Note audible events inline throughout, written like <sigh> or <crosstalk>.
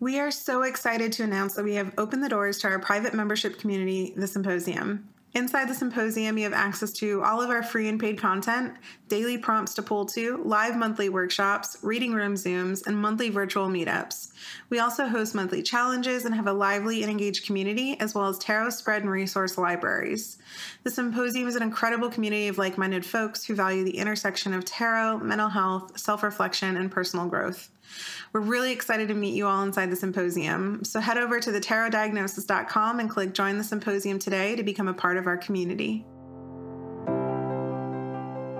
We are so excited to announce that we have opened the doors to our private membership community, The Symposium. Inside the symposium, you have access to all of our free and paid content, daily prompts to pull to, live monthly workshops, reading room Zooms, and monthly virtual meetups. We also host monthly challenges and have a lively and engaged community, as well as tarot spread and resource libraries. The symposium is an incredible community of like minded folks who value the intersection of tarot, mental health, self reflection, and personal growth. We're really excited to meet you all inside the symposium. So head over to thetarotdiagnosis.com and click Join the Symposium today to become a part of our community.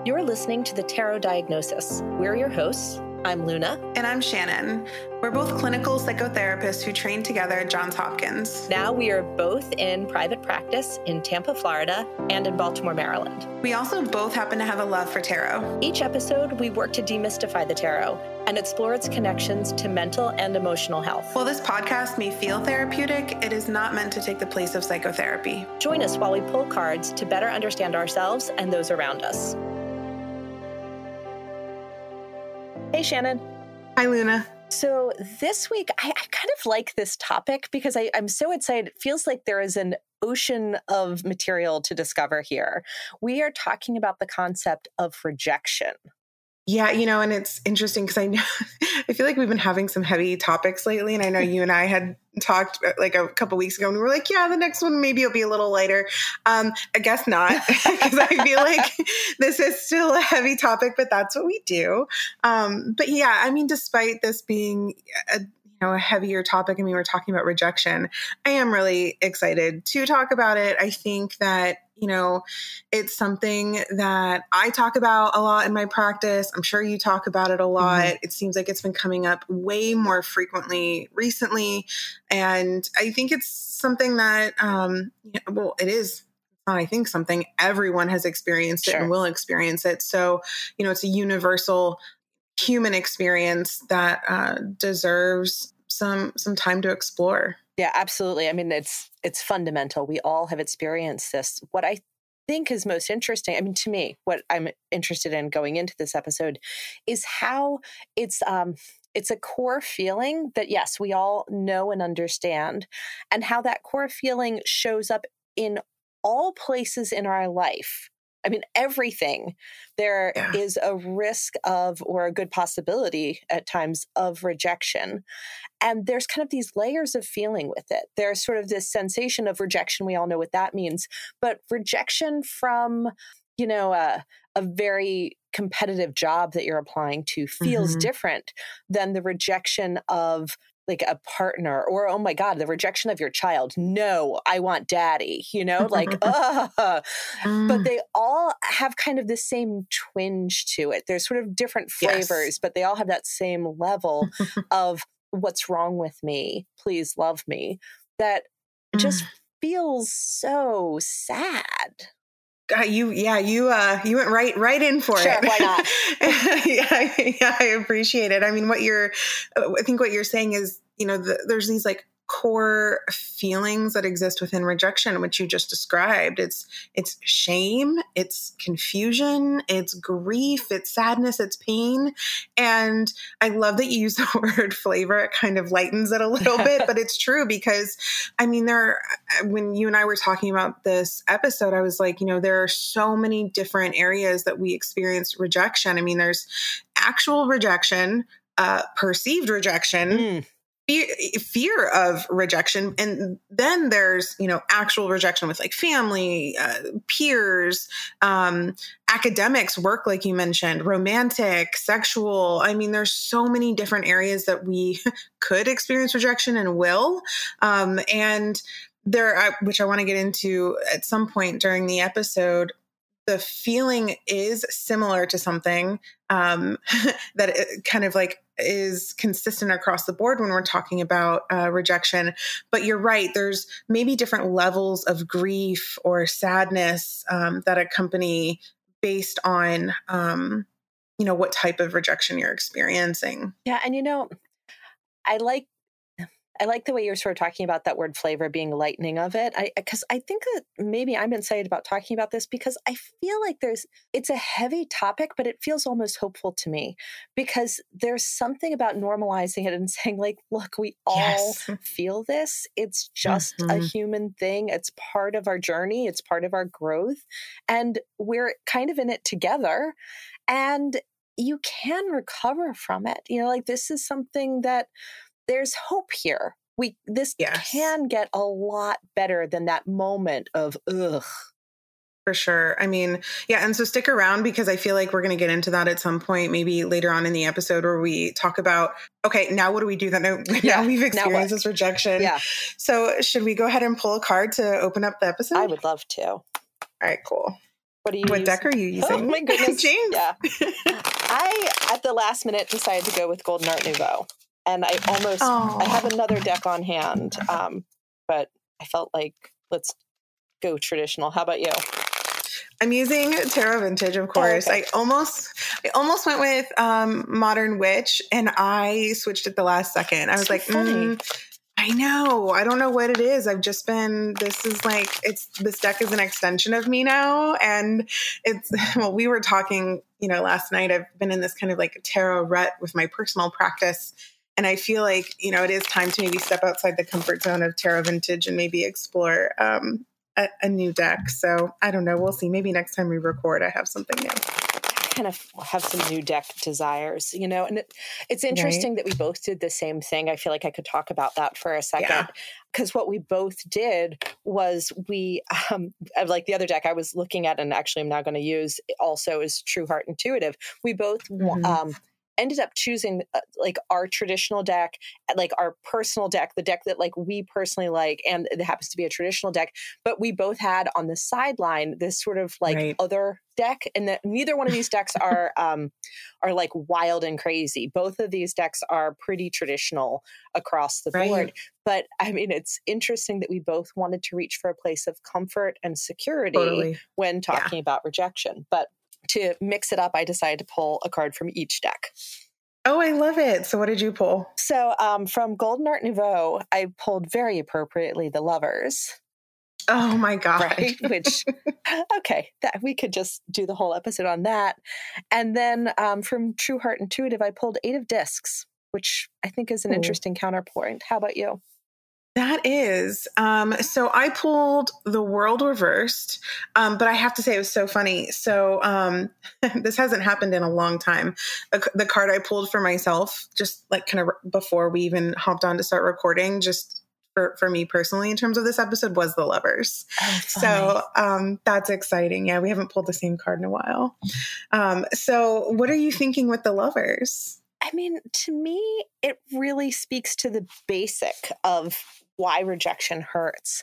You're listening to the Tarot Diagnosis. We're your hosts. I'm Luna. And I'm Shannon. We're both clinical psychotherapists who trained together at Johns Hopkins. Now we are both in private practice in Tampa, Florida, and in Baltimore, Maryland. We also both happen to have a love for tarot. Each episode, we work to demystify the tarot and explore its connections to mental and emotional health. While this podcast may feel therapeutic, it is not meant to take the place of psychotherapy. Join us while we pull cards to better understand ourselves and those around us. Hey, Shannon. Hi, Luna. So, this week, I, I kind of like this topic because I, I'm so excited. It feels like there is an ocean of material to discover here. We are talking about the concept of rejection. Yeah, you know, and it's interesting because I know <laughs> I feel like we've been having some heavy topics lately, and I know you and I had talked uh, like a couple weeks ago, and we were like, "Yeah, the next one maybe it'll be a little lighter." Um, I guess not <laughs> because I feel like <laughs> this is still a heavy topic, but that's what we do. Um, but yeah, I mean, despite this being a you know a heavier topic I mean we're talking about rejection i am really excited to talk about it i think that you know, it's something that I talk about a lot in my practice. I'm sure you talk about it a lot. Mm-hmm. It seems like it's been coming up way more frequently recently. And I think it's something that, um, well, it is I think something everyone has experienced sure. it and will experience it. So, you know, it's a universal human experience that uh, deserves some some time to explore. Yeah, absolutely. I mean, it's it's fundamental. We all have experienced this. What I think is most interesting, I mean, to me, what I'm interested in going into this episode is how it's um it's a core feeling that yes, we all know and understand, and how that core feeling shows up in all places in our life I mean, everything. There yeah. is a risk of, or a good possibility at times of rejection. And there's kind of these layers of feeling with it. There's sort of this sensation of rejection. We all know what that means. But rejection from, you know, a, a very competitive job that you're applying to feels mm-hmm. different than the rejection of like a partner or oh my god the rejection of your child no i want daddy you know like <laughs> uh, but mm. they all have kind of the same twinge to it there's sort of different flavors yes. but they all have that same level <laughs> of what's wrong with me please love me that just mm. feels so sad God, you yeah you uh you went right right in for sure, it. Why not? <laughs> yeah, yeah, I appreciate it. I mean, what you're, I think what you're saying is, you know, the, there's these like core feelings that exist within rejection which you just described. It's it's shame it's confusion it's grief it's sadness it's pain. And i love that you use <laughs> the word flavor. It kind of lightens it a little <laughs> bit but it's true because i mean there when you and i were talking about this episode i was like you know there are so many different areas that we experience rejection. I mean there's actual rejection uh, perceived rejection mm fear, of rejection and then there's you know actual rejection with like family uh, peers um, academics work like you mentioned romantic sexual. I mean there's so many different areas that we <laughs> could experience rejection and will um, and there which i want to get into at some point during the episode the feeling is similar to something um, <laughs> that kind of like is consistent across the board when we're talking about uh, rejection. But you're right, there's maybe different levels of grief or sadness um, that accompany based on, um, you know, what type of rejection you're experiencing. Yeah. And, you know, I like I like the way you're sort of talking about that word flavor being lightening of it. I because I think that maybe I'm excited about talking about this because I feel like there's it's a heavy topic, but it feels almost hopeful to me because there's something about normalizing it and <laughs> saying like, look, we all yes. <laughs> feel this. It's just mm-hmm. a human thing. It's part of our journey. It's part of our growth, and we're kind of in it together. And you can recover from it. You know, like this is something that there's hope here. We this yes. can get a lot better than that moment of ugh. For sure. I mean, yeah, and so stick around because I feel like we're going to get into that at some point, maybe later on in the episode where we talk about okay, now what do we do that <laughs> now, yeah, we've experienced this rejection? Yeah. So should we go ahead and pull a card to open up the episode? I would love to. All right, cool. What are you? What deck are you <laughs> oh using? Oh my <laughs> goodness, James. Yeah, I at the last minute decided to go with Golden Art Nouveau, and I almost Aww. I have another deck on hand, um, but I felt like let's go traditional. How about you? I'm using Tarot Vintage, of course. Oh, okay. I almost, I almost went with um, Modern Witch, and I switched at the last second. I was so like, mm, I know. I don't know what it is. I've just been this is like it's this deck is an extension of me now and it's <laughs> well we were talking, you know, last night I've been in this kind of like tarot rut with my personal practice and I feel like, you know, it is time to maybe step outside the comfort zone of tarot vintage and maybe explore um, a, a new deck. So, I don't know, we'll see. Maybe next time we record I have something new kind of have some new deck desires, you know. And it, it's interesting right. that we both did the same thing. I feel like I could talk about that for a second. Because yeah. what we both did was we, um, like the other deck I was looking at, and actually I'm now going to use also is True Heart Intuitive. We both mm-hmm. um, ended up choosing uh, like our traditional deck, uh, like our personal deck, the deck that like we personally like, and it happens to be a traditional deck. But we both had on the sideline this sort of like right. other deck, and that neither one of these decks <laughs> are um, are like wild and crazy. Both of these decks are pretty traditional across the right. board. But I mean, it's interesting that we both wanted to reach for a place of comfort and security totally. when talking yeah. about rejection. But to mix it up, I decided to pull a card from each deck. Oh, I love it. So, what did you pull? So, um, from Golden Art Nouveau, I pulled very appropriately the Lovers. Oh my god! Right, <laughs> which <laughs> okay, that we could just do the whole episode on that. And then um, from True Heart Intuitive, I pulled Eight of Discs, which I think is an Ooh. interesting counterpoint. How about you? That is. Um, so I pulled the world reversed, um, but I have to say it was so funny. So um, <laughs> this hasn't happened in a long time. The card I pulled for myself, just like kind of before we even hopped on to start recording, just for, for me personally, in terms of this episode, was the lovers. Oh, so um, that's exciting. Yeah, we haven't pulled the same card in a while. Um, so, what are you thinking with the lovers? I mean, to me, it really speaks to the basic of why rejection hurts.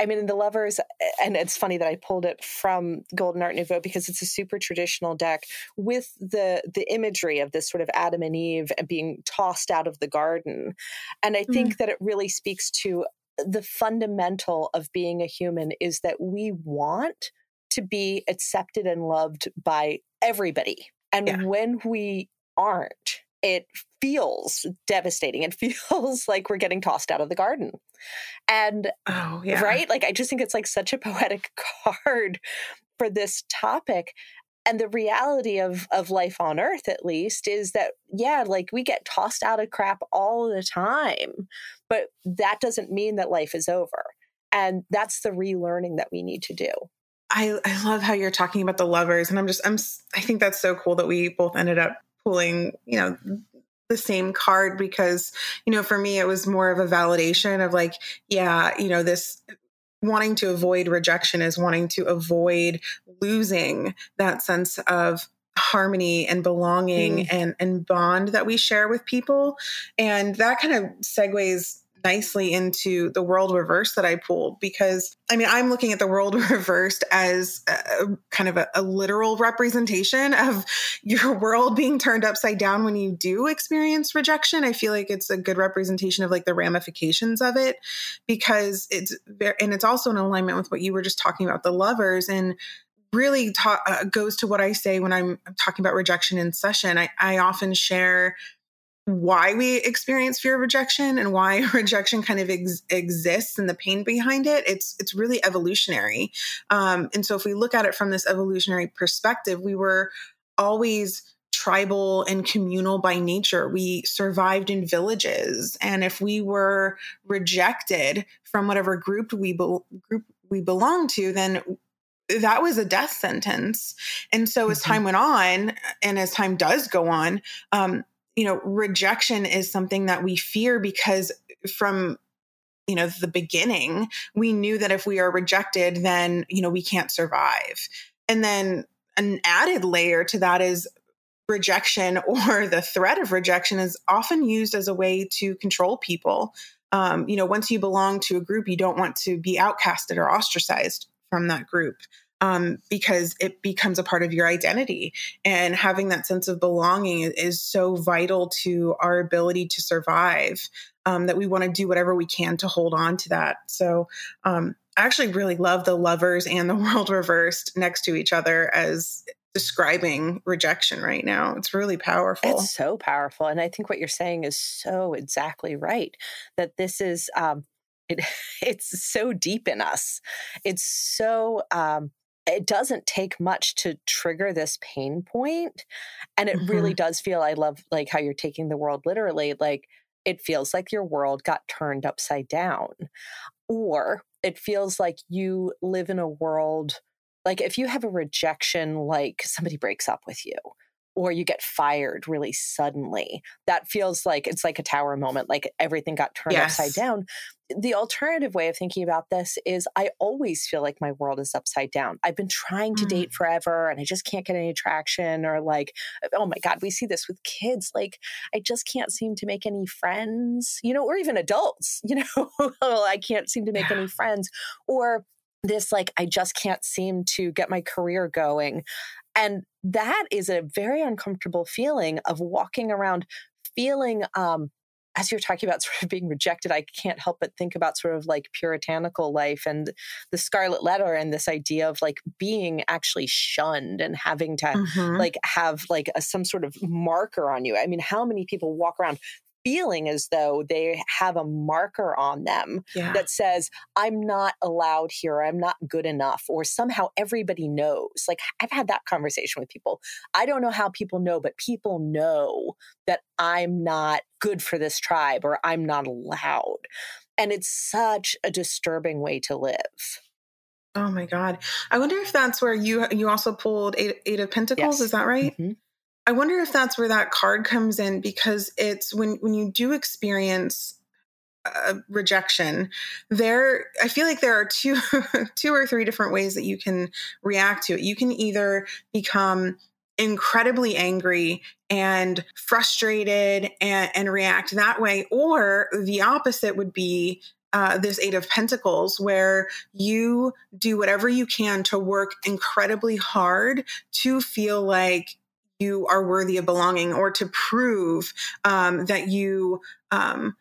I mean, the lovers, and it's funny that I pulled it from Golden Art Nouveau because it's a super traditional deck with the the imagery of this sort of Adam and Eve and being tossed out of the garden, and I think mm. that it really speaks to the fundamental of being a human is that we want to be accepted and loved by everybody, and yeah. when we aren't, it feels devastating. It <laughs> feels like we're getting tossed out of the garden. And oh, yeah. right? Like I just think it's like such a poetic <laughs> card for this topic. And the reality of of life on earth at least is that yeah, like we get tossed out of crap all the time. But that doesn't mean that life is over. And that's the relearning that we need to do. I, I love how you're talking about the lovers and i'm just i'm i think that's so cool that we both ended up pulling, you know, the same card because, you know, for me, it was more of a validation of like, yeah, you know, this wanting to avoid rejection is wanting to avoid losing that sense of harmony and belonging mm. and and bond that we share with people and that kind of segues nicely into the world reverse that I pulled because I mean, I'm looking at the world <laughs> reversed as a, kind of a, a, literal representation of your world being turned upside down when you do experience rejection. I feel like it's a good representation of like the ramifications of it because it's very, and it's also in alignment with what you were just talking about the lovers and really ta- uh, goes to what I say when I'm talking about rejection in session. I, I often share why we experience fear of rejection and why <laughs> rejection kind of ex- exists and the pain behind it it's it's really evolutionary. Um, and so if we look at it from this evolutionary perspective we were always tribal and communal by nature. We survived in villages and if we were rejected from whatever group we be- group we belong to then that was a death sentence. And so mm-hmm. as time went on and as time does go on um, you know, rejection is something that we fear because from you know the beginning we knew that if we are rejected then you know we can't survive. And then an added layer to that is rejection <laughs> or the threat of rejection is often used as a way to control people. Um, you know once you belong to a group you don't want to be outcasted or ostracized from that group um, because it becomes a part of your identity. And having that sense of belonging is so vital to our ability to survive um, that we want to do whatever we can to hold on to that. So, um, I actually really love the lovers and the <laughs> world reversed next to each other as describing rejection right now. It's really powerful. It's so powerful. And I think what you're saying is so exactly right that this is, um, it, <laughs> it's so deep in us. It's so, um, it doesn't take much to trigger this pain point and it mm-hmm. really does feel i love like how you're taking the world literally like it feels like your world got turned upside down or it feels like you live in a world like if you have a rejection like somebody breaks up with you or you get fired really suddenly. That feels like it's like a tower moment, like everything got turned yes. upside down. The alternative way of thinking about this is I always feel like my world is upside down. I've been trying to mm. date forever and I just can't get any traction, or like, oh my God, we see this with kids. Like, I just can't seem to make any friends, you know, or even adults, <laughs> you know, I can't seem to make any <sighs> friends. Or this like i just can't seem to get my career going and that is a very uncomfortable feeling of walking around feeling um as you're talking about <laughs> sort of being rejected, I can't help but think about sort of like puritanical life and the scarlet letter and this idea of like being actually shunned and having to mm-hmm. like have like a, some sort of marker on you. I mean, how many people walk around feeling as though they have a marker on them yeah. that says, I'm not allowed here, I'm not good enough, or somehow everybody knows. Like, I've had that conversation with people. I don't know how people know, but people know that I'm not good for this tribe or I'm not allowed. And it's such a disturbing way to live. Oh my God. I wonder if that's where you you also pulled Eight, eight of Pentacles. Yes. Is that right? Mm-hmm. I wonder if that's where that card comes in because it's when when you do experience uh, rejection there i feel like there are two <laughs> two or three different ways that you can react to it. You can either become incredibly angry and frustrated and, and react that way or the opposite would be uh, this Eight of Pentacles, where you do whatever you can to work incredibly hard to feel like you are worthy of belonging or to prove um, that you um,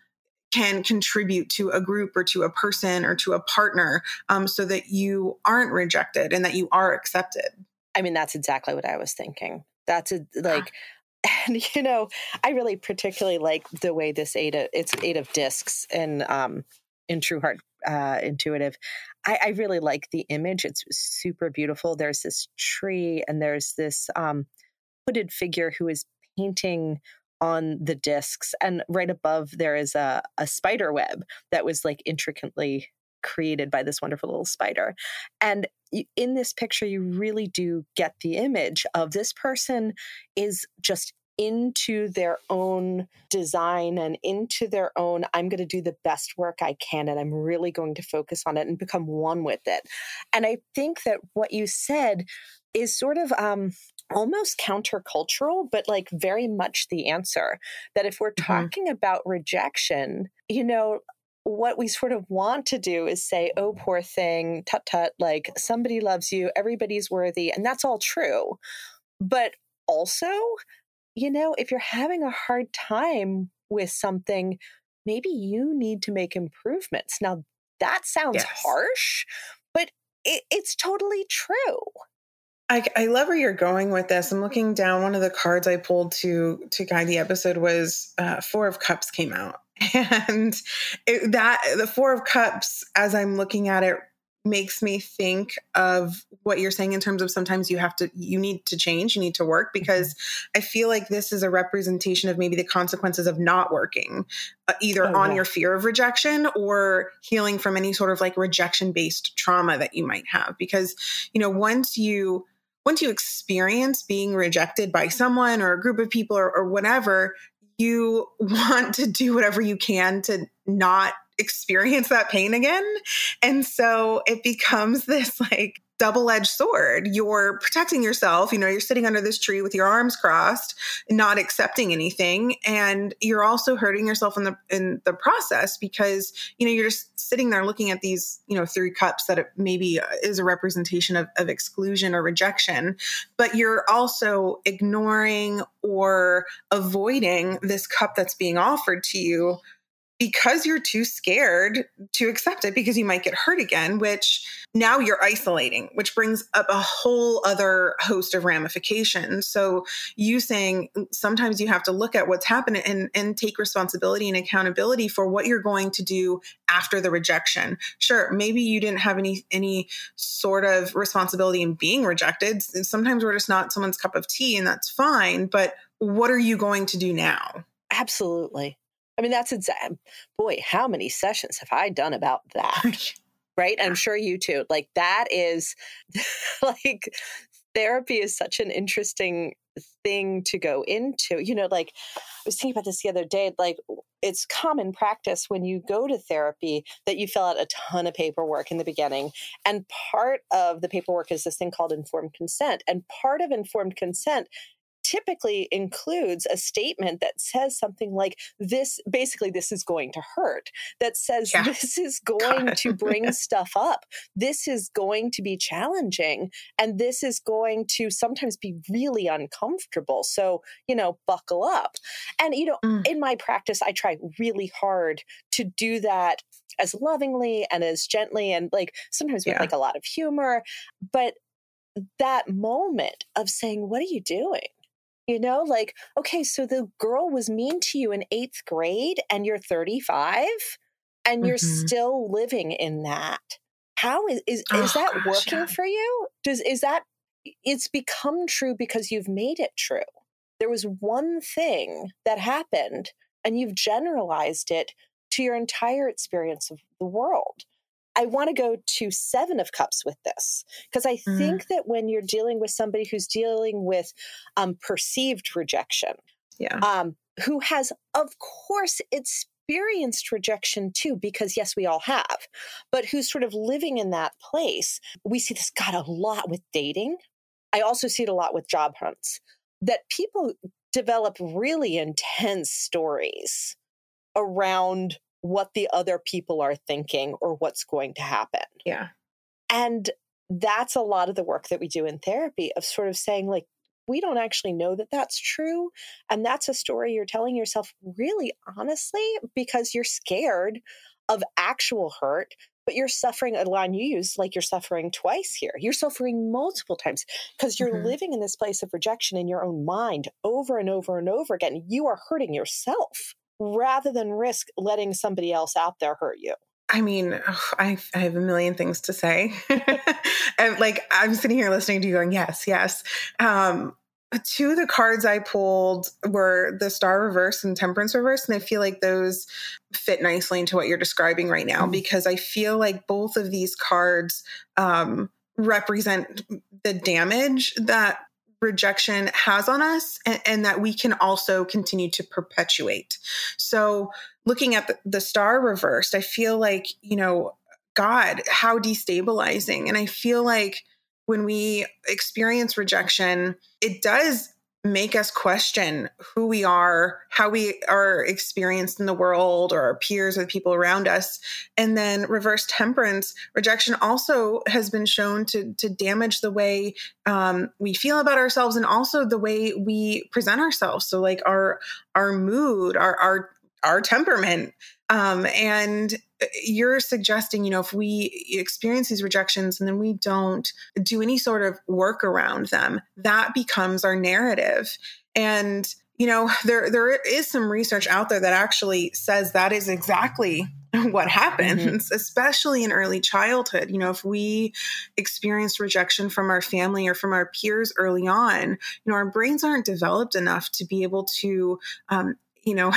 can contribute to a group or to a person or to a partner um, so that you aren't rejected and that you are accepted. I mean, that's exactly what I was thinking. That's a, like, <laughs> and you know, I really particularly like the way this eight of, it's eight of discs and um in True Heart uh, Intuitive. I, I really like the image. It's super beautiful. There's this tree and there's this um hooded figure who is painting on the discs and right above there is a, a spider web that was like intricately created by this wonderful little spider. And in this picture you really do get the image of this person is just into their own design and into their own i'm going to do the best work i can and i'm really going to focus on it and become one with it. And i think that what you said is sort of um, almost countercultural, but like very much the answer. That if we're mm-hmm. talking mm-hmm. about rejection, you know, what we sort of want to do is say, oh, poor thing, tut tut, like somebody loves you, everybody's worthy. And that's all true. But also, you know, if you're having a hard time with something, maybe you need to make improvements. Now, that sounds yes. harsh, but it, it's totally true. I, I love where you're going with this. I'm looking down. One of the cards I pulled to to guide the episode was uh, Four of Cups came out, <laughs> and it, that the Four of Cups, as I'm looking at it, makes me think of what you're saying in terms of sometimes you have to you need to change you need to work mm-hmm. because i feel like this is a representation of maybe the consequences of not working uh, either oh, on yeah. your fear of rejection or healing from any sort of like rejection based trauma that you might have because you know once you once you experience being rejected by someone or a group of people or, or whatever you <laughs> want to do whatever you can to not experience that pain again. And so it becomes <laughs> this like double edged sword. You're protecting yourself. You know, you're sitting under this tree with your arms crossed, not accepting anything. And you're also hurting yourself in the, in the process because, you know, you're just sitting there looking at these, you know, three cups that maybe is a representation of, of exclusion or rejection, but you're also ignoring or avoiding this cup that's being offered to you because you're too scared to accept it because you might get hurt again, which now you're isolating, which brings up a whole other host of ramifications. So you saying sometimes you have to look at what's happening and, and take responsibility and accountability for what you're going to do after the rejection. Sure, maybe you didn't have any any sort of responsibility in being rejected. Sometimes we're just not someone's cup of tea and that's fine, but what are you going to do now? Absolutely. I mean, that's exact. Boy, how many sessions have I done about that? <laughs> right? I'm sure you too. Like that is <laughs> like therapy is such an interesting thing to go into. You know, like I was thinking about this the other day. Like it's common practice when you go to therapy that you fill out a ton of paperwork in the beginning. And part of the paperwork is this thing called informed consent. And part of informed consent typically includes a statement that says something like this basically this is going to hurt that says yeah. this is <laughs> going God. to bring <laughs> stuff up this is going to be challenging and this is going to sometimes be really uncomfortable so you know buckle up and you know mm. in my practice i try really hard to do that as lovingly and as gently and like sometimes with yeah. like a lot of humor but that moment of saying what are you doing you know, like, okay, so the girl was mean to you in eighth grade and you're 35 and you're mm-hmm. still living in that. How is is, oh, is that gosh, working yeah. for you? Does is that it's become true because you've made it true. There was one thing that happened and you've generalized it to your entire experience of the world. I want to go to Seven of Cups with this because I mm. think that when you're dealing with somebody who's dealing with um, perceived rejection, yeah, um, who has, of course, experienced rejection too, because yes, we all have, but who's sort of living in that place. We see this got a lot with dating. I also see it a lot with job hunts that people develop really intense stories around what the other people are thinking or what's going to happen. Yeah. And that's a lot of the work that we do in therapy of sort of saying, like, we don't actually know that that's true. And that's a story you're telling yourself really honestly because you're scared of actual hurt, but you're suffering a line you use like you're suffering twice here. You're suffering multiple times because you're mm-hmm. living in this place of rejection in your own mind over and over and over again. You are hurting yourself rather than risk letting somebody else out there hurt you? I mean, I, I have a million things to say. <laughs> and like, I'm sitting here listening to you going, yes, yes. Um, two of the cards I pulled were the Star Reverse and Temperance Reverse. And I feel like those fit nicely into what you're describing right now mm-hmm. because I feel like both of these cards um, represent the damage that rejection has on us and, and, that we can also continue to perpetuate. So, looking at the, the star reversed, I feel like, you know, God, how destabilizing. And I feel like when we experience rejection, it does make us question who we are, how we are experienced in the world or our peers or the people around us. And then reverse temperance, rejection also has been shown to, to damage the way um, we feel about ourselves and also the way we present ourselves. So like our our mood, our our our temperament. Um, and uh, you're suggesting, you know, if we experience these rejections and then we don't do any sort of work around them, that becomes our narrative. And you know, there there is some research out there that actually says that is exactly <laughs> what happens, mm-hmm. especially in early childhood. You know, if we experience rejection from our family or from our peers early on, you know, our brains aren't developed enough to be able to um, you know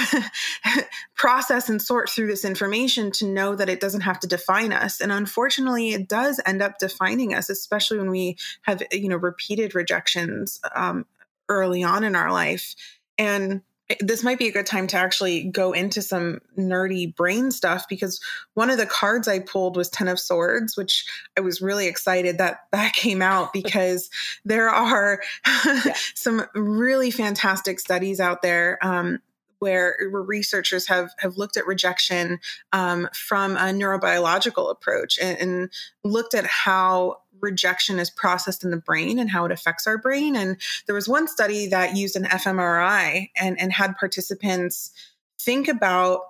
<laughs> process and sort through this information to know that it doesn't have to define us. And unfortunately it does end up defining us especially when we have you know repeated rejections um, early on in our life. And this might be a good time to actually go into some nerdy brain stuff because one of the cards I pulled was 10 of swords which I was really excited that <laughs> that came out because there are <laughs> yeah. some really fantastic studies out there. Um, where, researchers have have looked at rejection um, from a neurobiological approach and, and looked at how rejection is processed in the brain and how it affects our brain. And there was one study that used an fMRI and, and had participants think about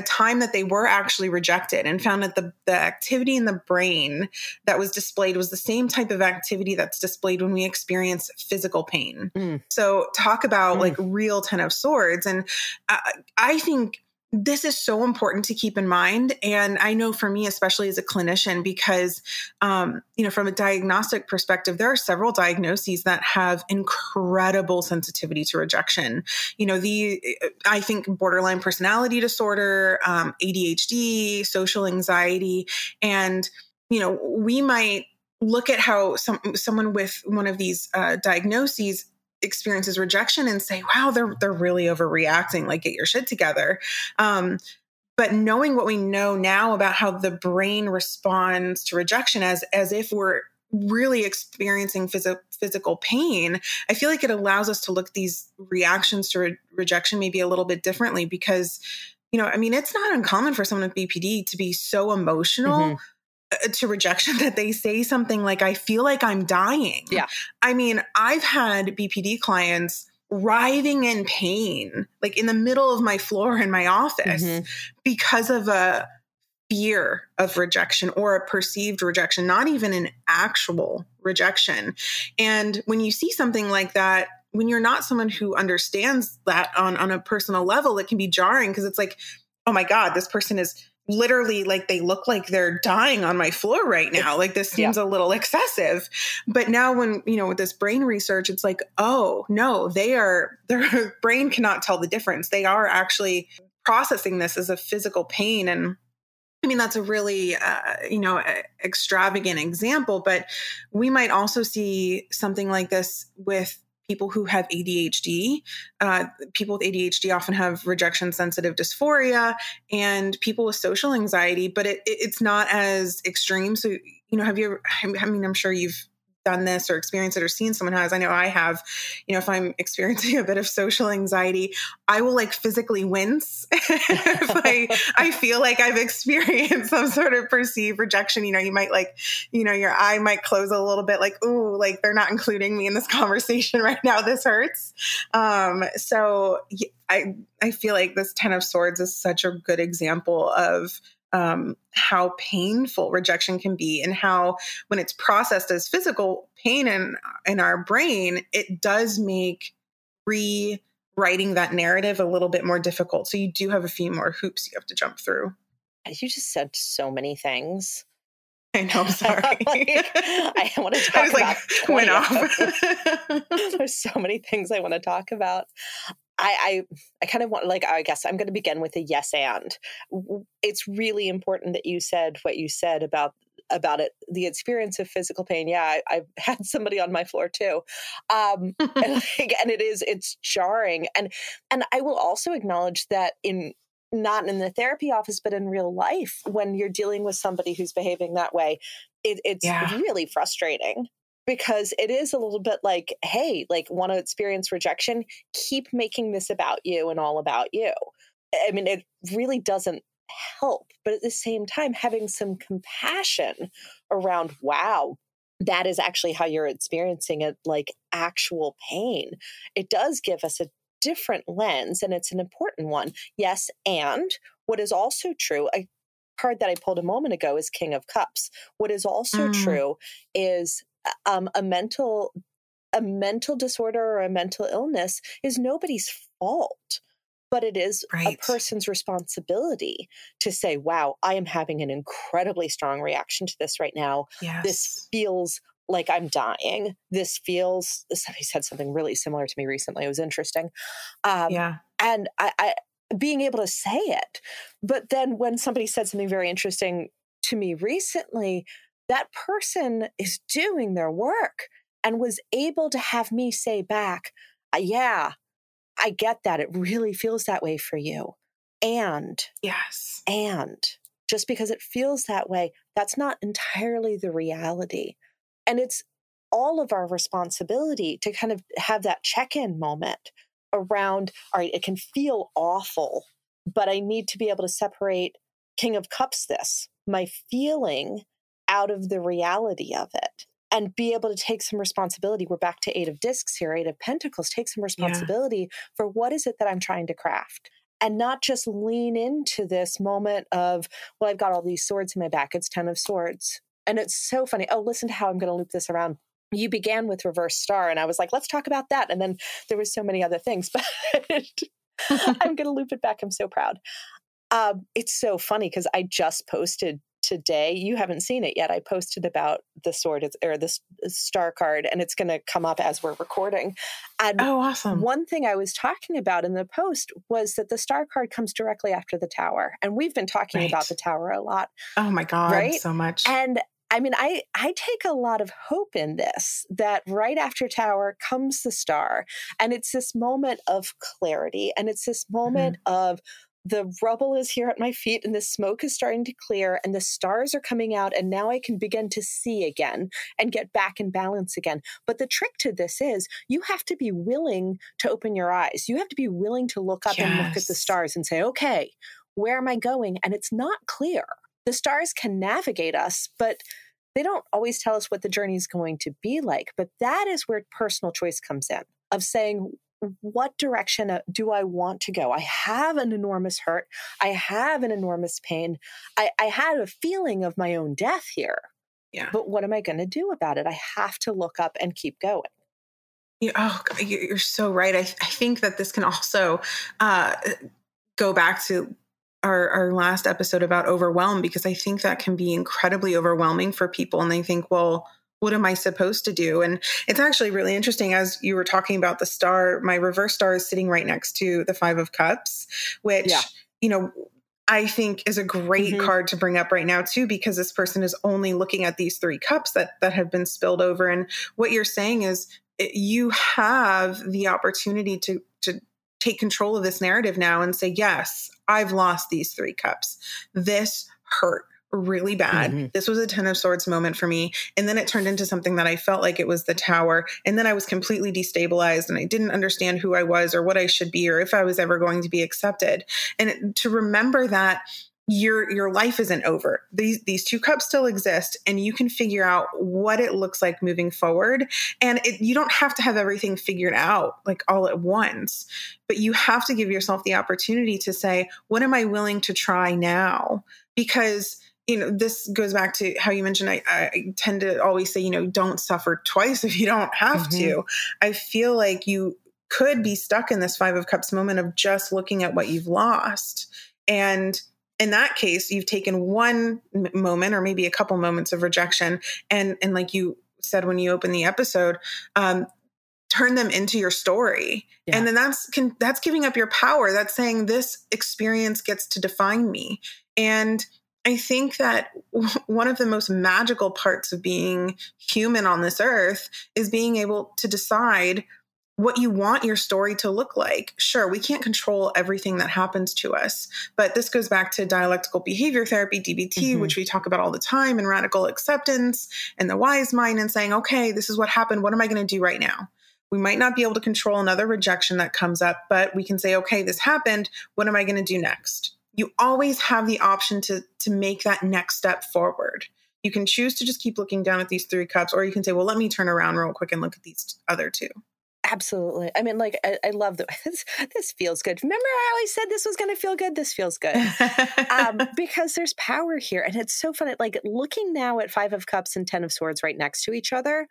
a time that they were actually rejected and found that the, the activity in the brain that was displayed was the same type of activity that's displayed when we experience physical pain. Mm. So, talk about mm. like real Ten of Swords. And I, I think this is so important to keep in mind and i know for me especially as a clinician because um, you know from a diagnostic perspective there are several diagnoses that have incredible sensitivity to rejection. You know the i think borderline personality disorder um, adhd social anxiety and you know we might look at how some someone with one of these uh, diagnoses experiences rejection and say, wow, they're they're really overreacting, like get your shit together. Um, but knowing what we know now about how the brain responds to rejection as as if we're really experiencing phys- physical pain i feel like it allows us to look at these reactions to re- rejection maybe a little bit differently because you know i mean it's not uncommon for someone with bpd to be so emotional mm-hmm to rejection <laughs> that they say something like, I feel like I'm dying. Yeah. I mean, I've had BPD clients writhing in pain, like in the middle of my floor in my office mm-hmm. because of a fear of rejection or a perceived rejection, not even an actual rejection. And when you see something like that, when you're not someone who understands that on, on a personal level, it can be jarring because it's like, oh my God, this person is literally like they look like they're dying on my floor right now. Like this seems yeah. a little excessive. But now when, you know, with this brain research, it's like, oh, no, they are <laughs> their brain cannot tell the difference. They are actually processing this as a physical pain and I mean, that's a really, uh, you know, extravagant example, but we might also see something like this with people who have ADHD. Uh, people with ADHD often have rejection sensitive dysphoria and people with social anxiety, but it, it's not as extreme. So, you know, have you I mean, I'm sure you've done this or experienced it or seen someone has. I know I have, you know, if I'm experiencing <laughs> a bit of social anxiety, I will like physically wince <laughs> if I, I feel like I've experienced some sort of perceived rejection. You know, you might like, you know, your eye might close a little bit like, ooh, like they're not including me in this <laughs> conversation right now. This hurts. Um, so I, I feel like this Ten of Swords is such a good example of um, how painful rejection can be and how when it's processed as physical pain in in our brain it does make rewriting that narrative a little bit more difficult so you do have a few more hoops you have to jump through you just said so many things <laughs> I know. <laughs> Sorry. like, I want to <laughs> talk I about. Like, went off. There's so many things I want to talk about. I, I, I kind of want like I guess I'm going to begin with a yes and. It's really important that you said what you said about about it the experience of physical pain yeah I, have <laughs> had somebody on my floor too um and, <laughs> <laughs> like, and it is it's jarring and and i will also acknowledge that in not in the therapy office but in real life when you're dealing with somebody who's behaving that way it, it's yeah. really frustrating because it is a little bit like, hey, like want to experience rejection, keep making this about you and all about you. I mean, it really doesn't help, but at the same time, having some compassion around, wow, that is actually how you're experiencing it, like actual pain. It does give us a different lens and it's an important one. Yes, and What is also true, a card that I pulled a moment ago is King of Cups. What is also mm. true is um, a mental a mental disorder or a mental illness is nobody's fault but it is right. a person's responsibility to say, wow, I am having an incredibly strong reaction to this right now. Yes. This feels like I'm dying. This feels, somebody said something really similar to me recently. It was interesting. Um, yeah. And I, I, being able to say it. But then when somebody said something very interesting to me recently, that person is doing their work and was able to have me say back, uh, yeah, I get that. It really feels that way for you. And, yes. And just because it feels that way, that's not entirely the reality. And it's all of our responsibility to kind of have that check in moment around, all right, it can feel awful, but I need to be able to separate King of Cups this, my feeling, out of the reality of it and be able to take some responsibility. We're back to Eight of Discs here, Eight of Pentacles. Take some responsibility yeah. for what is it that I'm trying to craft and not just lean into this moment of, well, I've got all these swords in my back. It's 10 of swords. And it's so funny. Oh, listen to how I'm going to loop this around. You began with reverse star, and I was like, let's talk about that. And then there was so many other things, <laughs> but <laughs> I'm going to loop it back. I'm so proud. Um, it's so funny because I just posted today. You haven't seen it yet. I posted about the sword or the star card, and it's going to come up as we're recording. And oh, awesome! One thing I was talking about in the post was that the star card comes directly after the tower, and we've been talking right. about the tower a lot. Oh my god, right? So much. And I mean, I I take a lot of hope in this that right after Tower comes the star, and it's this moment of clarity, and it's this moment mm-hmm. of the rubble is here at my feet and the smoke is starting to clear and the stars are coming out and now I can begin to see again and get back in balance again. But the trick to this is you have to be willing to open your eyes. You have to be willing to look up yes. and look at the stars and say, okay, where am I going? And it's not clear. The stars can navigate us, but they don't always tell us what the journey is going to be like. But that is where personal choice comes in of saying, what direction uh, do I want to go? I have an enormous hurt. I have an enormous pain. I, I had a feeling of my own death here. Yeah. But what am I going to do about it? I have to look up and keep going. Yeah, oh, you're so right. I, I think that this can also uh, go back to our, our last episode about overwhelm because I think that can be incredibly overwhelming for people. And they think, well, what am I supposed to do? And it's actually really interesting as you were talking about the star, my reverse star is sitting right next to the 5 of cups, which yeah. you know, I think is a great mm-hmm. card to bring up right now too because this person is only looking at these three cups that that have been spilled over and what you're saying is it, you have the opportunity to to take control of this narrative now and say yes, I've lost these three cups. This hurt really bad. Mm-hmm. This was a 10 of swords moment for me. And then it turned into something that I felt like it was the tower. And then I was completely destabilized and I didn't understand who I was or what I should be or if I was ever going to be accepted. And to remember that your your life isn't over. These these two cups still exist and you can figure out what it looks like moving forward and it, you don't have to have everything figured out like all at once. But you have to give yourself the opportunity to say, what am I willing to try now? Because you know, this goes back to how you mentioned. I, I, tend to always say, you know, don't suffer twice <laughs> if you don't have mm-hmm. to. I feel like you could be stuck in this Five of Cups moment of just looking at what you've lost. And in that case, you've taken one moment or maybe a couple moments of rejection. And, and like you said when you open the episode, um, turn them into your story yeah. and then that's can, that's giving up your power that's saying this experience gets to define me and I think that <laughs> one of the most magical parts of being human on this earth is being able to decide what you want your story to look like. Sure, we can't control everything that happens to us, but this goes back to dialectical behavior therapy, DBT, mm-hmm. which we talk about all the time, and radical acceptance and the wise mind, and saying, okay, this is what happened. What am I going to do right now? We might not be able to control another rejection that comes up, but we can say, okay, this happened. What am I going to do next? You always have the option to to make that next step forward. You can choose to just keep looking down at these three cups, or you can say, well, let me turn around real quick and look at these other two. Absolutely. I mean, like, I, I love that <laughs> this, this feels good. Remember, I always said this was going to feel good. This feels good um, <laughs> because there's power here, and it's so funny. Like looking now at Five of Cups and Ten of Swords right next to each other.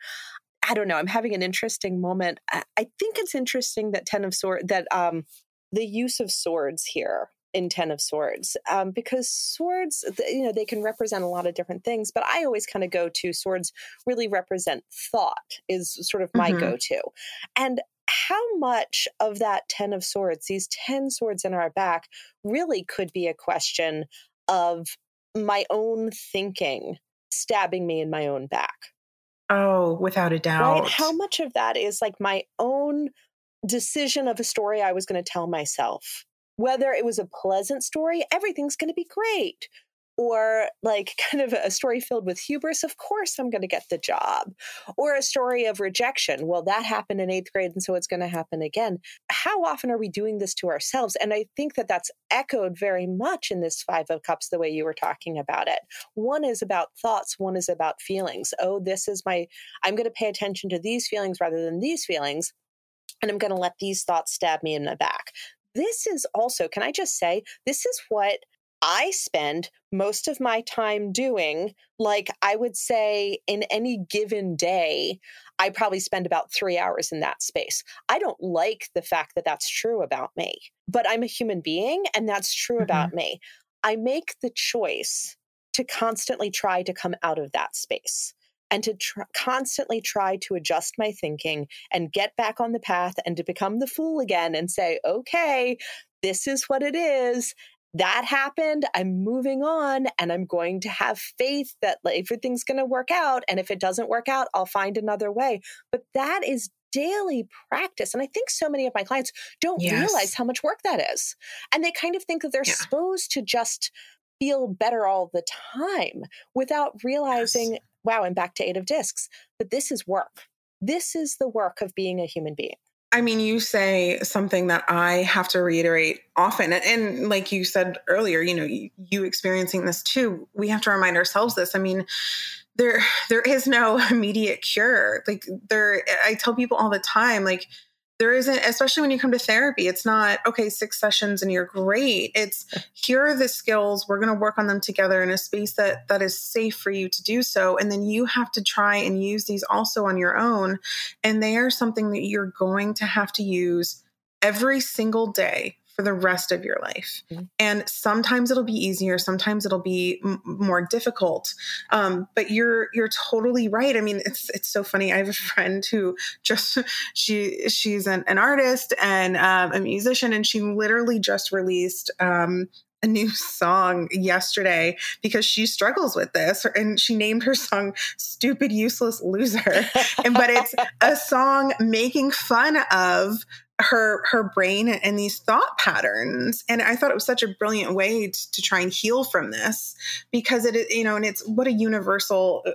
I don't know. I'm having an interesting moment. I, I think it's interesting that Ten of Swords that um, the use of swords here in Ten of Swords um, because swords, you know, they can represent a lot of different things. But I always kind of go to swords really represent thought is sort of my mm-hmm. go-to, and how much of that Ten of Swords, these ten swords in our back, really could be a question of my own thinking stabbing me in my own back. Oh, without a doubt. Right? How much of that is like my own decision of a story I was going to tell myself? Whether it was a pleasant story, everything's going to be great. Or like <laughs> kind of a story filled with hubris, of course I'm going to get the job. Or a story of rejection, well, that happened in eighth grade, and so it's going to happen again. How often are we doing this to ourselves? And I think that that's echoed very much in this Five of Cups, the way you were talking about it. One is about thoughts, one is about feelings. Oh, this is my, I'm going to pay attention to these feelings rather than these feelings and I'm going to let these thoughts stab me in the back this is also, can I just say, this is what I spend most of my time doing. Like, I would say in any given day, I probably spend about three hours in that space. I don't like the fact that that's true about me, but I'm a human being and that's true mm-hmm. about me. I make the choice to constantly try to come out of that space and to tr- constantly try to adjust my thinking and get back on the path and to become the fool again and say, okay, this is what it is. That happened. I'm moving on and I'm going to have faith that everything's going to work out. And if it doesn't work out, I'll find another way. But that is daily practice. And I think so many of my clients don't yes. realize how much work that is. And they kind of think that they're yeah. supposed to just feel better all the time without realizing yes wow, I'm back to eight of discs. But this is work. This is the work of being a human being. I mean, you say something that I have to reiterate often. And, and like you said earlier, you know, you, you, experiencing this too, we have to remind ourselves this. I mean, there there is no <laughs> immediate cure. Like there I tell people all the time, like there isn't especially when you come to therapy it's not okay six sessions and you're great. It's <laughs> here are the skills we're going to work on them together in a space that that is safe for you to do so. And then you have to try and use these also on your own. And they are something that you're going to have to use every single day for the rest of your life. Mm-hmm. And sometimes it'll be easier, sometimes it'll be m- more difficult. Um, but you're you're totally right. I mean, it's it's so funny. I have a friend who just <laughs> she she's an, an artist and um, a musician, and she literally just released um, a new <laughs> song yesterday because she struggles with this and she named her song stupid useless loser <laughs> and but it's a song making fun of her her brain and these thought patterns. And i thought it was such a brilliant way to, to try and heal from this because it you know and it's what a universal uh,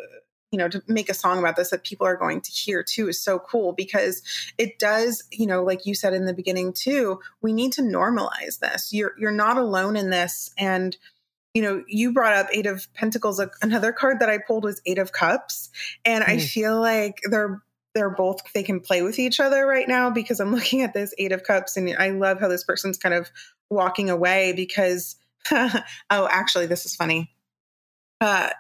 you know to make a song about this that people are going to hear too is so cool because it does you know like you said in the beginning too we need to normalize this. You're you're not alone in this. And you know you brought up eight of pentacles another card that i pulled was eight of cups. And mm. i feel like they're they're both they can play with each other right now because I'm <laughs> looking at this eight of cups and I love how this person's kind of walking away because <laughs> oh actually this is funny. Uh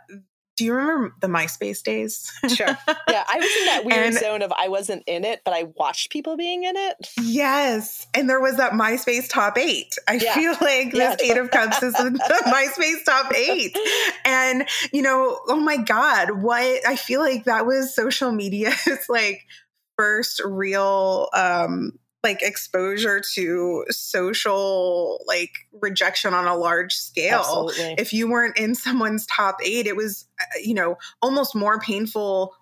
do you remember the MySpace days? sure. Yeah, I was in that <laughs> weird and, zone of I wasn't in it, but I watched people being in it. Yes, and there was that MySpace top eight. I yeah. feel like yeah. this Eight of Cups is the <laughs> MySpace top eight, and you know, oh my God, what I feel like that was social media's <laughs> like first real um like exposure to social like rejection on a large scale. Absolutely. If you weren't in someone's top 8, it was uh, you know, almost more painful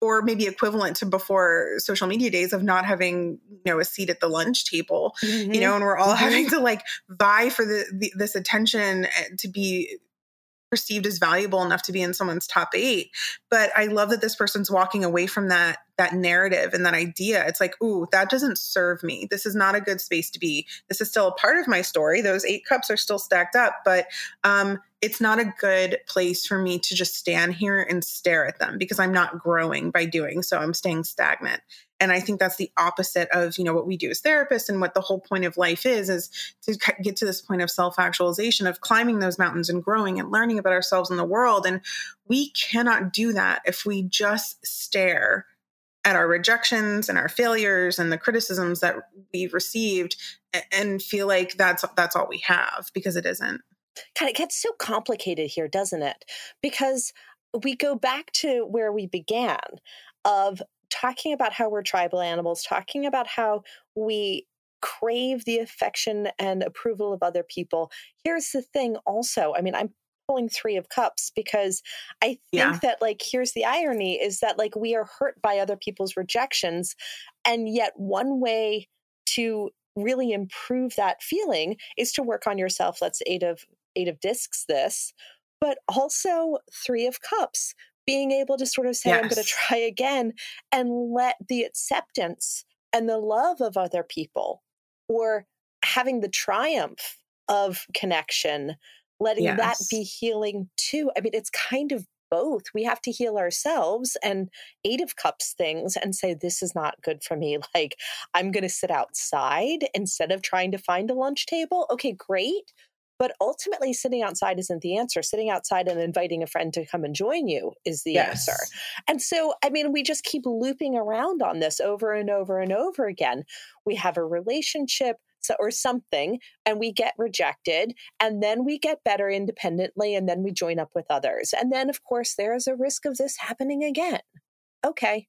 or maybe equivalent to before social media days of not having you know a seat at the lunch table mm-hmm. you know and we're all <laughs> mm-hmm. having to like vie for the, the, this attention eh, to be perceived as valuable enough to be in someone's top eight but i love that this person's walking away from that that narrative and that idea. It's like, ooh, that doesn't serve me. This is not a good space to be. This is still a part of my story. Those eight cups are still stacked up, but um, it's not a good place for me to just stand here and stare at them because I'm not growing by doing so. I'm staying stagnant. And I think that's the opposite of, you know, what we do as therapists and what the whole point of life is, is to get to this point of self-actualization, of climbing those mountains and growing and learning about ourselves and the world. And we cannot do that if we just stare at our rejections and our failures and the criticisms that we've received and feel like that's that's all we have because it isn't. God, it gets so complicated here, doesn't it? Because we go back to where we began of talking about how we're tribal animals, talking about how we crave the affection and approval of other people. Here's the thing also, I mean, I'm pulling 3 of cups because I think yeah. that like here's the irony is that like we are hurt by other people's rejections and yet one way to really improve that feeling is to work on yourself. Let's eight of eight of discs this, but also 3 of cups being able to sort of say, yes. I'm going to try again and let the acceptance and the love of other people or having the triumph of connection, letting yes. that be healing too. I mean, it's kind of both. We have to heal ourselves and Eight of Cups things and say, This is not good for me. <laughs> Like, I'm going to sit outside instead of trying to find a lunch table. Okay, great. But ultimately, sitting outside isn't the answer. Sitting outside and inviting a friend to come and join you is the yes. answer. And so, I mean, we just keep looping around on this over and over and over again. We have a relationship or something and we get rejected and then we get better independently and then we join up with others. And then, of course, there's a risk of this happening again. Okay.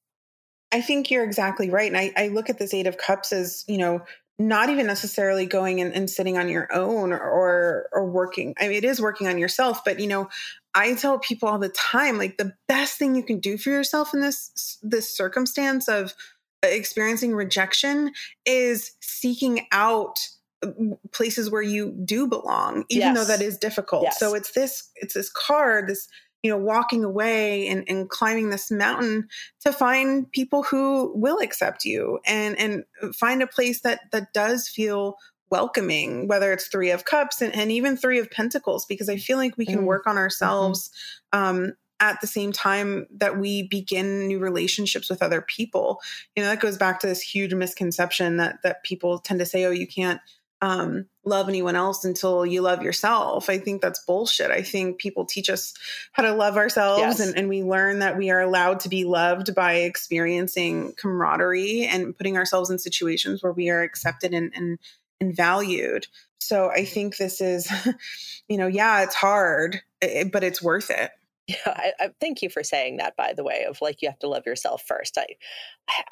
I think you're exactly right. And I, I look at this Eight of Cups as, you know, not even necessarily going and, and sitting on your own or or working. I mean, it is working on yourself, but you know, I tell people all the time, like the best thing you can do for yourself in this this circumstance of experiencing rejection is seeking out mm, places where you do belong even yes. though that is difficult yes. so it's this it's this card this you know, walking away and, and climbing this mountain to find people who will accept you and and find a place that that does feel welcoming, whether it's three of cups and, and even three of pentacles, because I feel like we can mm. work on ourselves mm-hmm. um, at the same time that we begin new relationships with other people. You know, that goes back to this huge misconception that that people tend to say, oh, you can't um, love anyone else until you love yourself. I think that's bullshit. I think people teach us how to love ourselves yes. and, and we learn that we are allowed to be loved by experiencing camaraderie and putting ourselves in situations where we are accepted and, and, and valued. So I think this is, <laughs> you know, yeah, it's hard, eh, but it's worth it. Yeah, I, I, thank you for saying that. By the way, of like you have to love yourself first. I,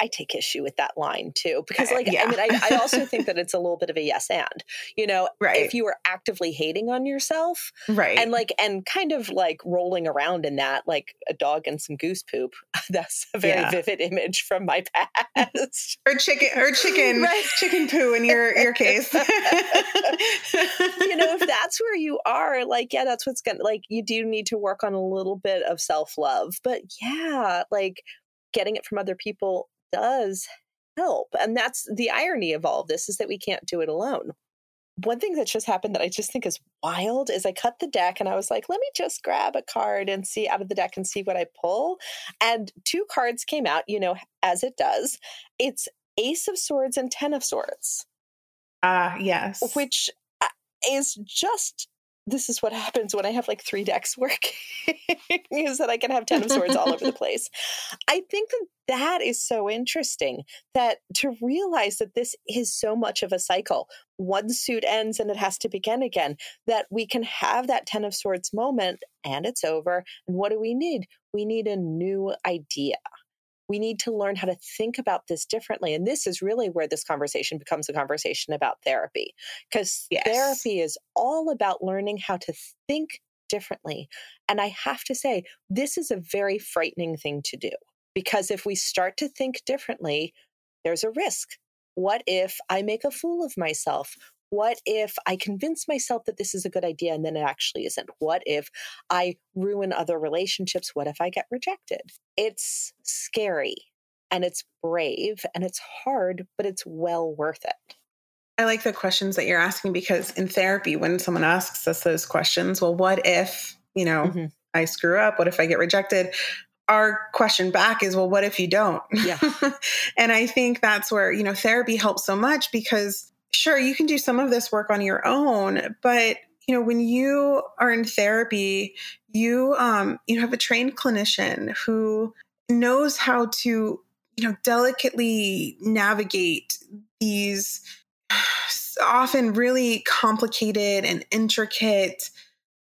I take issue with that line too because, uh, like, yeah. I mean, I, I, also think that <laughs> it's a little bit of a yes and. You know, right? If you are actively hating on yourself, right, and like, and kind of like rolling around in that, like a dog and some goose poop. <laughs> That's a very yeah. vivid image from my past. or chicken, or <laughs> chicken, right. chicken poo in your your case. you know, if that's where you are, like, yeah, that's what's gonna like. You do need to work on a little little bit of self love. But yeah, like getting it from other people does help. And that's the irony of all of this is that we can't do it alone. One thing that just happened that I just think is wild is I cut the deck and I was like, let me just grab a card and see out of the deck and see what I pull. And two cards came out, you know, as it does. It's Ace of Swords and Ten of Swords. Ah, uh, yes. Which uh, is just this is what happens when I have like three decks <laughs> working is that I can have 10 of swords all over the <laughs> place. I think that that is so interesting that to realize that this is so much of a cycle. One suit ends and it has to begin again, that we can have that 10 of swords moment and it's over. And what do we need? We need a new idea we need to learn how to think about this differently. And this is really where this conversation becomes a conversation about therapy, because yes. therapy is all about learning how to think differently. And I have to say, this is a very frightening thing to do, because if we start to think differently, there's a risk. What if I make a fool of myself? What if I convince myself that this is a good idea and then it actually isn't? What if I ruin other relationships? What if I get rejected? It's scary. and it's brave and it's hard, but it's well worth it. I like the questions that you're asking because in therapy, when someone asks us those questions, well, what if, you know, mm-hmm. I screw up? What if I get rejected? Our question back is, well, what if you don't? Yeah. <laughs> and I think that's where, you know, therapy helps so much because sure, you can do some of this work on your own, but you know, when you are in therapy, you um, you have a trained clinician who knows how to, you know, delicately navigate these <sighs> often really complicated and intricate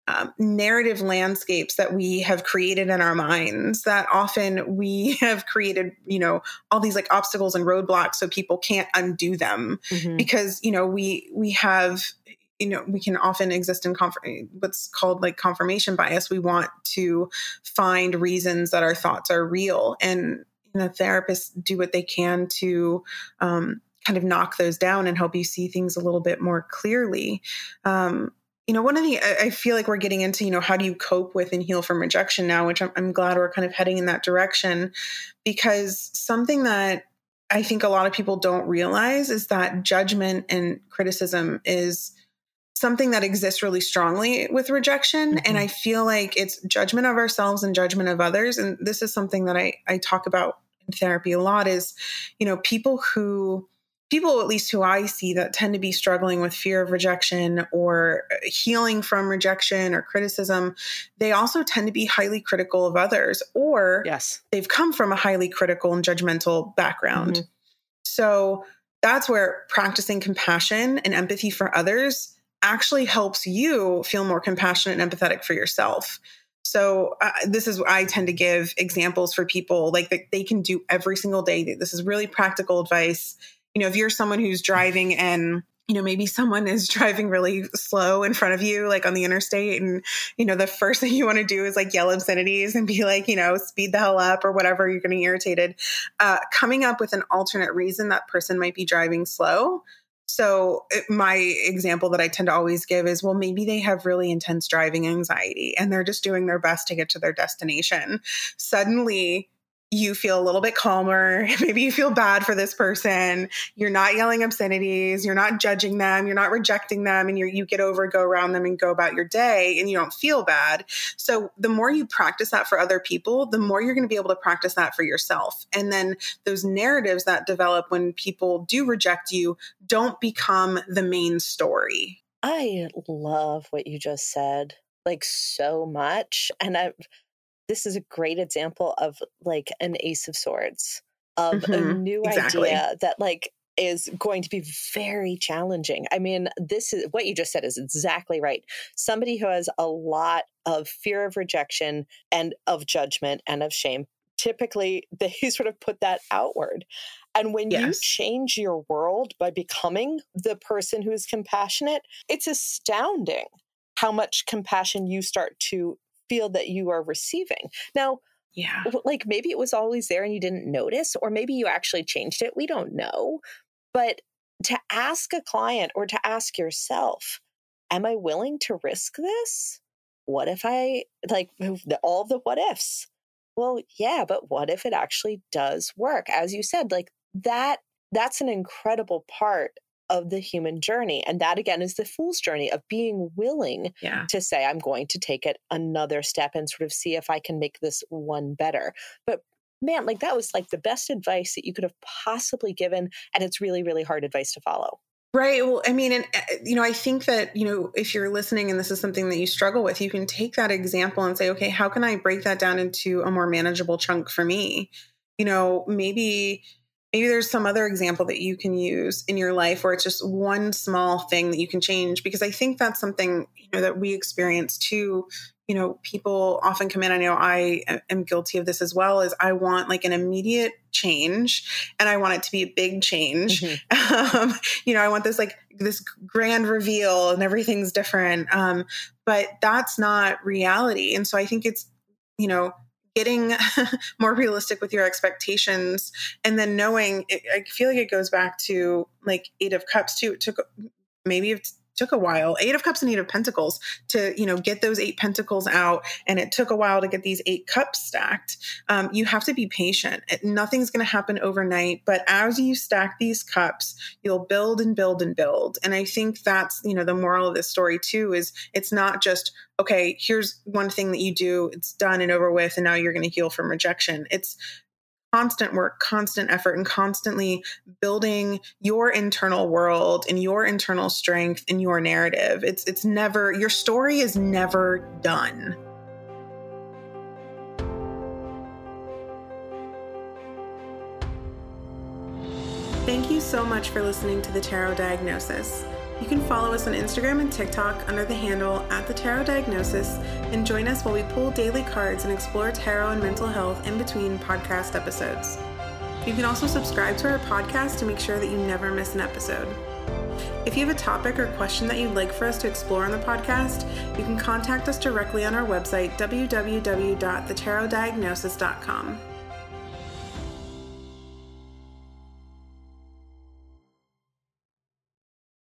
um, narrative landscapes that we have created in our minds that often we <laughs> have created you know all these like obstacles and roadblocks so people can't undo them. Mm-hmm. because you know we we have you know we can often exist in conf- what's called like confirmation bias. We want to find reasons that our thoughts are real and you know therapists do what they can to um, kind of knock those down and help you see things a little bit more clearly. Um, you know one of the i feel like we're getting into you know how do you cope with and heal from rejection now which I'm, I'm glad we're kind of heading in that direction because something that i think a lot of people don't realize is that judgment and criticism is something that exists really strongly with rejection mm-hmm. and i feel like it's judgment of ourselves and judgment of others and this is something that i i talk about in therapy a lot is you know people who people at least who i see that tend to be struggling with fear of rejection or healing from rejection or criticism they also tend to be highly critical of others or yes they've come from a highly critical and judgmental background mm-hmm. so that's where practicing compassion and empathy for others actually helps you feel more compassionate and empathetic for yourself. So uh, this is I tend to give examples for people like that they can do every single day. This is really practical advice. You know, if you're someone who's driving and you know maybe someone is <laughs> driving really slow in front of you like on the interstate and you know the first <laughs> thing you want to do is like yell obscenities and be like you know speed the hell up or whatever you're getting irritated uh, coming up with an alternate reason that person might be driving slow so, my example that I tend to always give is well, maybe they have really intense driving anxiety and they're just doing their best to get to their destination. Suddenly, you feel a little bit calmer. <laughs> Maybe you feel bad for this person. You're not yelling obscenities. You're not judging them. You're not rejecting them. And you you get over, go around them, and go about your day, and you don't feel bad. So the more you practice that for other people, the more you're going to be able to practice that for yourself. And then those narratives that develop when people do reject you don't become the main story. I love what you just said, like so much, and I this is a great example of like an ace of swords of mm-hmm. a new exactly. idea that like is going to be very challenging. I mean, this is what you just said is exactly right. Somebody who has a lot of fear of rejection and of judgment and of shame, typically <laughs> they sort of put that outward. And when yes. you change your world by becoming the person who is compassionate, it's astounding how much compassion you start to feel that you are receiving. Now, yeah. Like maybe it was always there and you didn't notice, or maybe you actually changed it. We don't know. But to ask a client or to ask yourself, am I willing to risk this? What if I like all the what ifs? Well, yeah, but what if it actually does work? As you said, like that, that's an incredible part of the human journey. And that again is the fool's journey of being willing yeah. to say, I'm going to take it another step and sort of see if I can make this one better. But man, like that was like the best advice that you could have possibly given. And it's really, really hard advice to follow. Right. Well, I mean, and, uh, you know, I think that, you know, if you're listening and this is something that you struggle with, you can take that example and say, okay, how can I break that down into a more manageable chunk for me? You know, maybe maybe there's some other example that you can use in your life where it's just one small thing that you can change because i think that's something you know that we experience too. You know people often come in i know i am guilty of this as well is i want like an immediate change and i want it to be a big change. Mm-hmm. <laughs> um, you know i want this like this grand reveal and everything's different. Um, but that's not reality. And so i think it's you know getting <laughs> more realistic with your expectations and then knowing it, i feel like it goes back to like eight of cups too. It took maybe took a while. Eight of Cups and Eight of Pentacles to, you know, get those eight pentacles out. And it took a while to get these eight cups stacked. Um, you have to be patient. Nothing's going to happen overnight. But as you stack these cups, you'll build and build and build. And I think that's, you know, the moral of this story too is it's not just, okay, here's one thing that you do, it's done and over with, and now you're going to heal from rejection. It's constant work, constant effort, and constantly building your internal world and your internal strength and your narrative. It's it's never your story is never done. Thank you so much for listening to the Tarot Diagnosis. You can follow us on Instagram and TikTok under the handle at the Tarot Diagnosis and join us while we pull daily cards and explore tarot and mental health in between podcast episodes. You can also subscribe to our podcast to make sure that you never miss an episode. If you have a topic or question that you'd like for us to explore on the podcast, you can contact us directly on our website, www.thetarotdiagnosis.com.